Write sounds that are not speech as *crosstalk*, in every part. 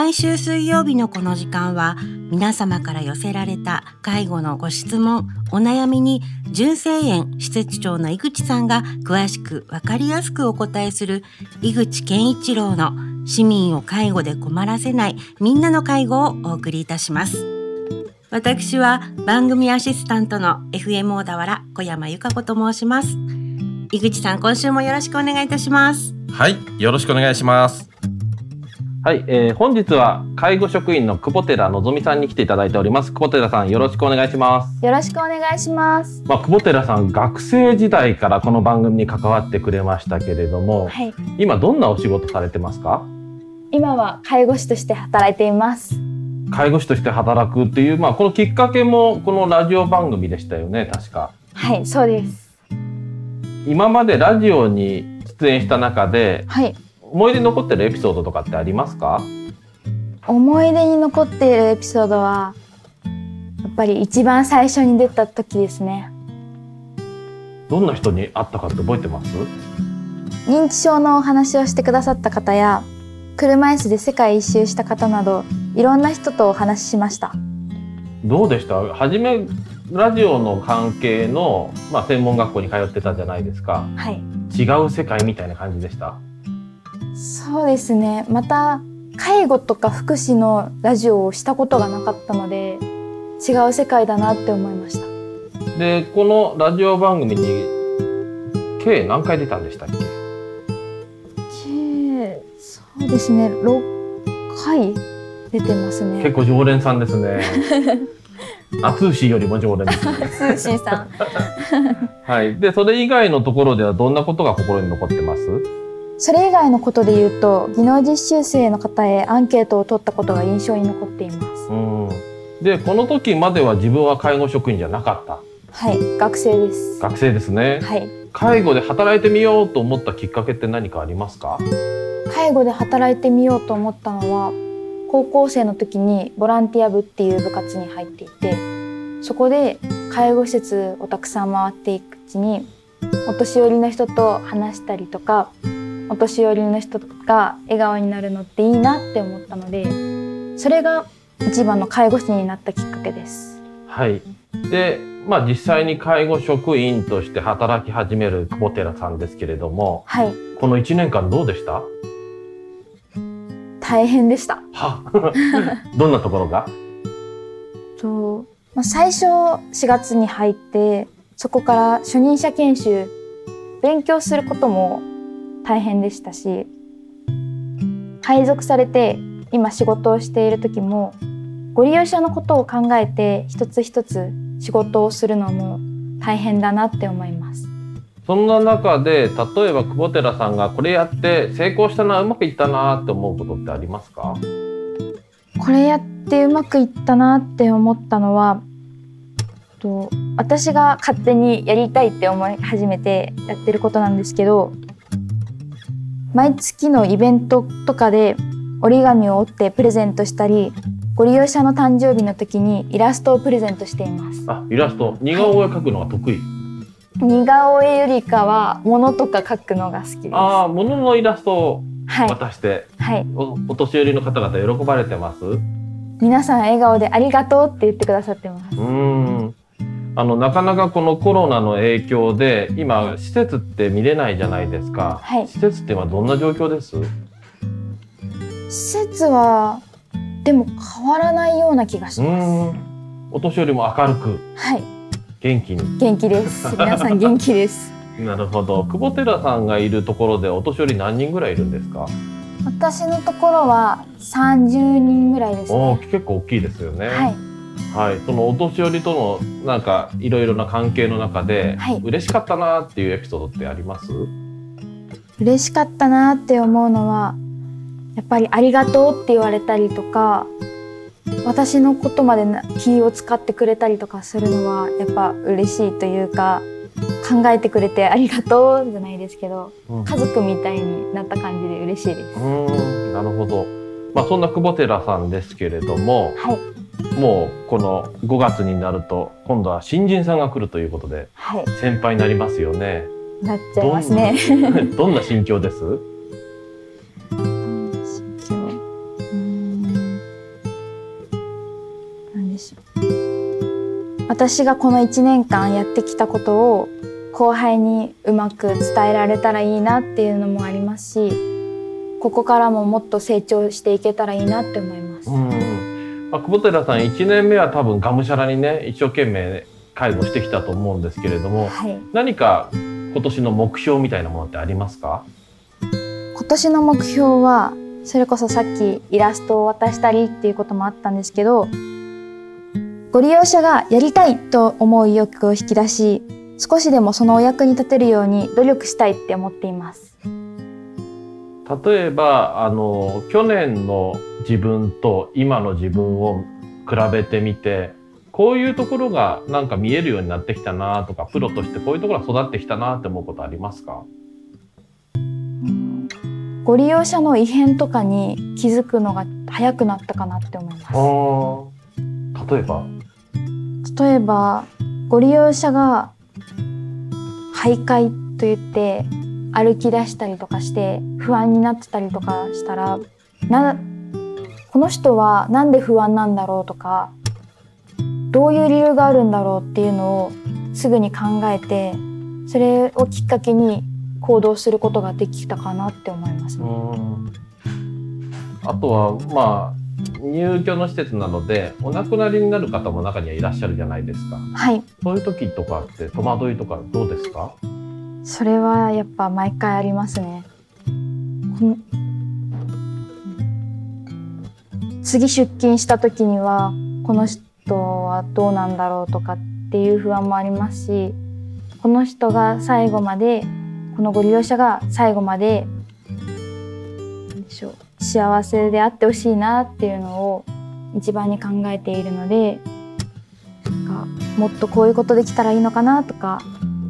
毎週水曜日のこの時間は皆様から寄せられた介護のご質問、お悩みに純正園施設長の井口さんが詳しくわかりやすくお答えする井口健一郎の市民を介護で困らせないみんなの介護をお送りいたします。私は番組アシスタントの FM 小田原小山由香子と申します。井口さん、今週もよろしくお願いいたします。はい、よろしくお願いします。はい、えー、本日は介護職員の久保寺のぞみさんに来ていただいております。久保寺さん、よろしくお願いします。よろしくお願いします。まあ、久保寺さん、学生時代からこの番組に関わってくれましたけれども、はい、今どんなお仕事されてますか？今は介護士として働いています。介護士として働くっていう、まあ、このきっかけもこのラジオ番組でしたよね、確か。はい、そうです。今までラジオに出演した中で、はい、思い出に残ってるエピソードとかってありますか？思い出に残っているエピソードはやっぱり一番最初に出た時ですね。どんな人に会ったかって覚えてます？認知症のお話をしてくださった方や車椅子で世界一周した方などいろんな人とお話ししました。どうでした？初めラジオの関係の、まあ、専門学校に通ってたじゃないですか、はい、違う世界みたいな感じでした？そうですね。また介護とか福祉のラジオをしたことがなかったので違う世界だなって思いました。でこのラジオ番組に計何回出たんでしたっけ？計そうですね。6回出てますね。結構常連さんですね。あ通信よりも常連。です、ね、通信さん。*laughs* はい。でそれ以外のところではどんなことが心に残ってます？それ以外のことで言うと技能実習生の方へアンケートを取ったことが印象に残っています。でこの時までは自分は介護職員じゃなかった。はい学生です。学生ですね。はい。介護で働いてみようと思ったきっかけって何かありますか？介護で働いてみようと思ったのは高校生の時にボランティア部っていう部活に入っていてそこで介護施設をたくさん回っていくうちにお年寄りの人と話したりとかお年寄りの人が笑顔になるのっていいなって思ったのでそれが一番の介護士になったきっかけです。はい。でまあ、実際に介護職員として働き始める久保寺さんですけれども、はい、この1年間どうでした？大変でした。は？*laughs* どんなところが？と、まあ、最初4月に入ってそこから初任者研修勉強することも大変でしたし配属されて今仕事をしている時もご利用者のことを考えて一つ一つ仕事をするのも大変だなって思います。そんな中で例えば久保寺さんがこれやって成功したなうまくいったなって思うことってありますか？これやってうまくいったなって思ったのはと私が勝手にやりたいって思い始めてやってることなんですけど毎月のイベントとかで折り紙を折ってプレゼントしたりご利用者の誕生日の時にイラストをプレゼントしています。あイラスト。似顔絵描くのが得意、似顔絵よりかは物とか描くのが好きです。ああ物のイラストを渡して、はい、はい、おお年寄りの方々喜ばれてます？皆さん笑顔でありがとうって言ってくださってます。うんあのなかなかこのコロナの影響で今施設って見れないじゃないですか、はい、施設って今どんな状況です？施設はでも変わらないような気がします。お年寄りも明るく。はい。元気に。元気です。*laughs* 皆さん元気です。なるほど。久保寺さんがいるところでお年寄り何人ぐらいいるんですか？私のところは30人ぐらいです、ね、結構大きいですよね。はいはい、そのお年寄りとのなんかいろいろな関係の中で、はい、嬉しかったなっていうエピソードってあります？嬉しかったなって思うのはやっぱり「ありがとう」って言われたりとか私のことまで気を使ってくれたりとかするのはやっぱ嬉しいというか考えてくれてありがとうじゃないですけど、うん、家族みたいになった感じで嬉しいです。うん。なるほど。まあそんな久保寺さんですけれども、はい、もうこの5月になると今度は新人さんが来るということで、はい、先輩になりますよね。なっちゃいますね。どんな *laughs* 心境です？心境。うん。なんでしょう。私がこの1年間やってきたことを後輩にうまく伝えられたらいいなっていうのもありますし、ここからももっと成長していけたらいいなって思います。うんまあ、久保寺さん1年目は多分がむしゃらにね一生懸命介護してきたと思うんですけれども、はい、何か今年の目標みたいなものってありますか？今年の目標はそれこそさっきイラストを渡したりっていうこともあったんですけどご利用者がやりたいと思う意欲を引き出し少しでもそのお役に立てるように努力したいって思っています例えばあの去年の自分と今の自分を比べてみてこういうところがなんか見えるようになってきたなとかプロとしてこういうところが育ってきたなって思うことありますか？ご利用者の異変とかに気づくのが早くなったかなって思います。例えば？例えばご利用者が徘徊と言って歩き出したりとかして不安になってたりとかしたらなこの人はなんで不安なんだろうとかどういう理由があるんだろうっていうのをすぐに考えてそれをきっかけに行動することができたかなって思いますね。あとはまあ入居の施設なのでお亡くなりになる方も中にはいらっしゃるじゃないですか。はい。そういう時とかって戸惑いとかどうですか？それはやっぱ毎回ありますね。次出勤した時にはこの人はどうなんだろうとかっていう不安もありますしこの人が最後までこのご利用者が最後まででしょう幸せであってほしいなっていうのを一番に考えているのでかもっとこういうことできたらいいのかなとか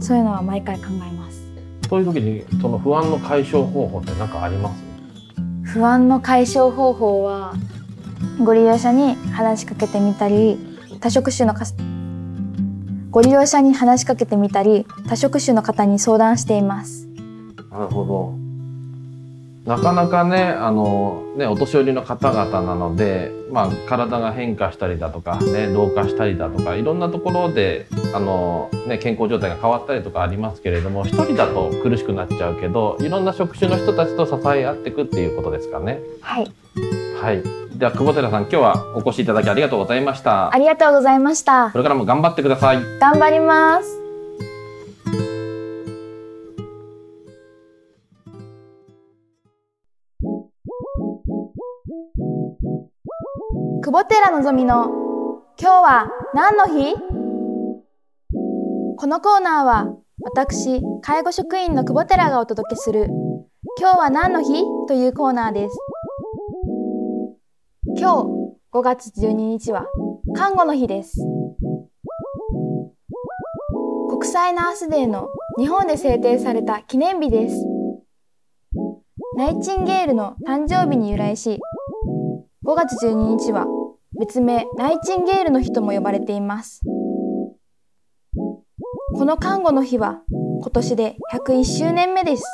そういうのは毎回考えます。そういう時にその不安の解消方法って何かあります？不安の解消方法はご利用者に話しかけてみたり多職種のご利用者に話しかけてみたり多職種の方に相談しています。なるほどなかなかねあのねお年寄りの方々なので、まあ、体が変化したりだとか、ね、老化したりだとかいろんなところであの、ね、健康状態が変わったりとかありますけれども一人だと苦しくなっちゃうけどいろんな職種の人たちと支え合っていくっていうことですかね。はい、はい、では久保寺さん今日はお越しいただきありがとうございました。ありがとうございました。これからも頑張ってください。頑張ります久保寺のぞみの今日は何の日？このコーナーは私介護職員の久保寺がお届けする今日は何の日？というコーナーです。今日5月12日は看護の日です。国際ナースデーの日本で制定された記念日です。ナイチンゲールの誕生日に由来し5月12日は別名ナイチンゲールの日とも呼ばれています。この看護の日は今年で101周年目です。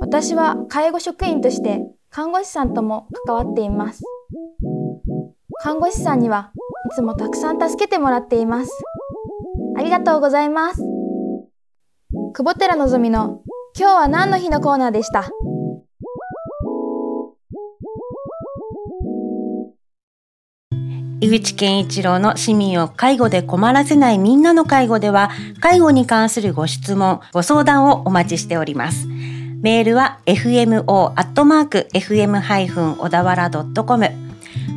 私は介護職員として看護師さんとも関わっています。看護師さんにはいつもたくさん助けてもらっています。ありがとうございます。久保寺のぞみの今日は何の日のコーナーでした？井口健一郎の市民を介護で困らせないみんなの介護では介護に関するご質問ご相談をお待ちしております。メールは fmo.fm- 小田原 .com フ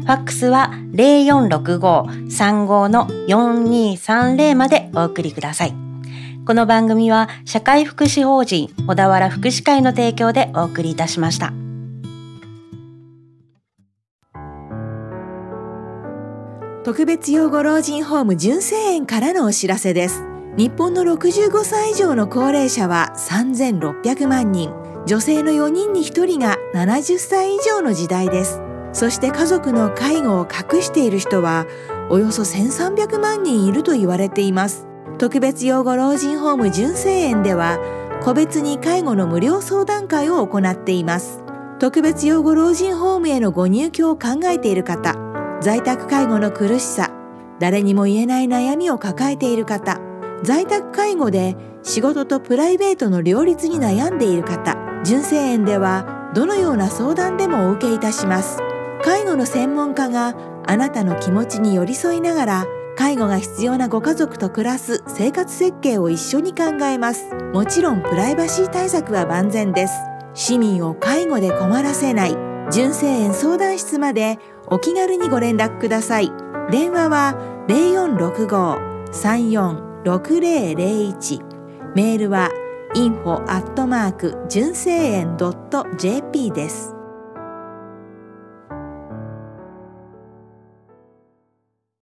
ァックスは0465-35の4230までお送りください。この番組は社会福祉法人小田原福祉会の提供でお送りいたしました。特別養護老人ホーム純正園からのお知らせです。日本の65歳以上の高齢者は3600万人。女性の4人に1人が70歳以上の時代です。そして家族の介護を隠している人はおよそ1300万人いると言われています。特別養護老人ホーム純正園では個別に介護の無料相談会を行っています。特別養護老人ホームへのご入居を考えている方在宅介護の苦しさ誰にも言えない悩みを抱えている方在宅介護で仕事とプライベートの両立に悩んでいる方純正園ではどのような相談でもお受けいたします。介護の専門家があなたの気持ちに寄り添いながら介護が必要なご家族と暮らす生活設計を一緒に考えます。もちろんプライバシー対策は万全です。市民を介護で困らせない。純正園相談室までお気軽にご連絡ください。電話は0465-346001メールは info アットマーク純正園 .jp です。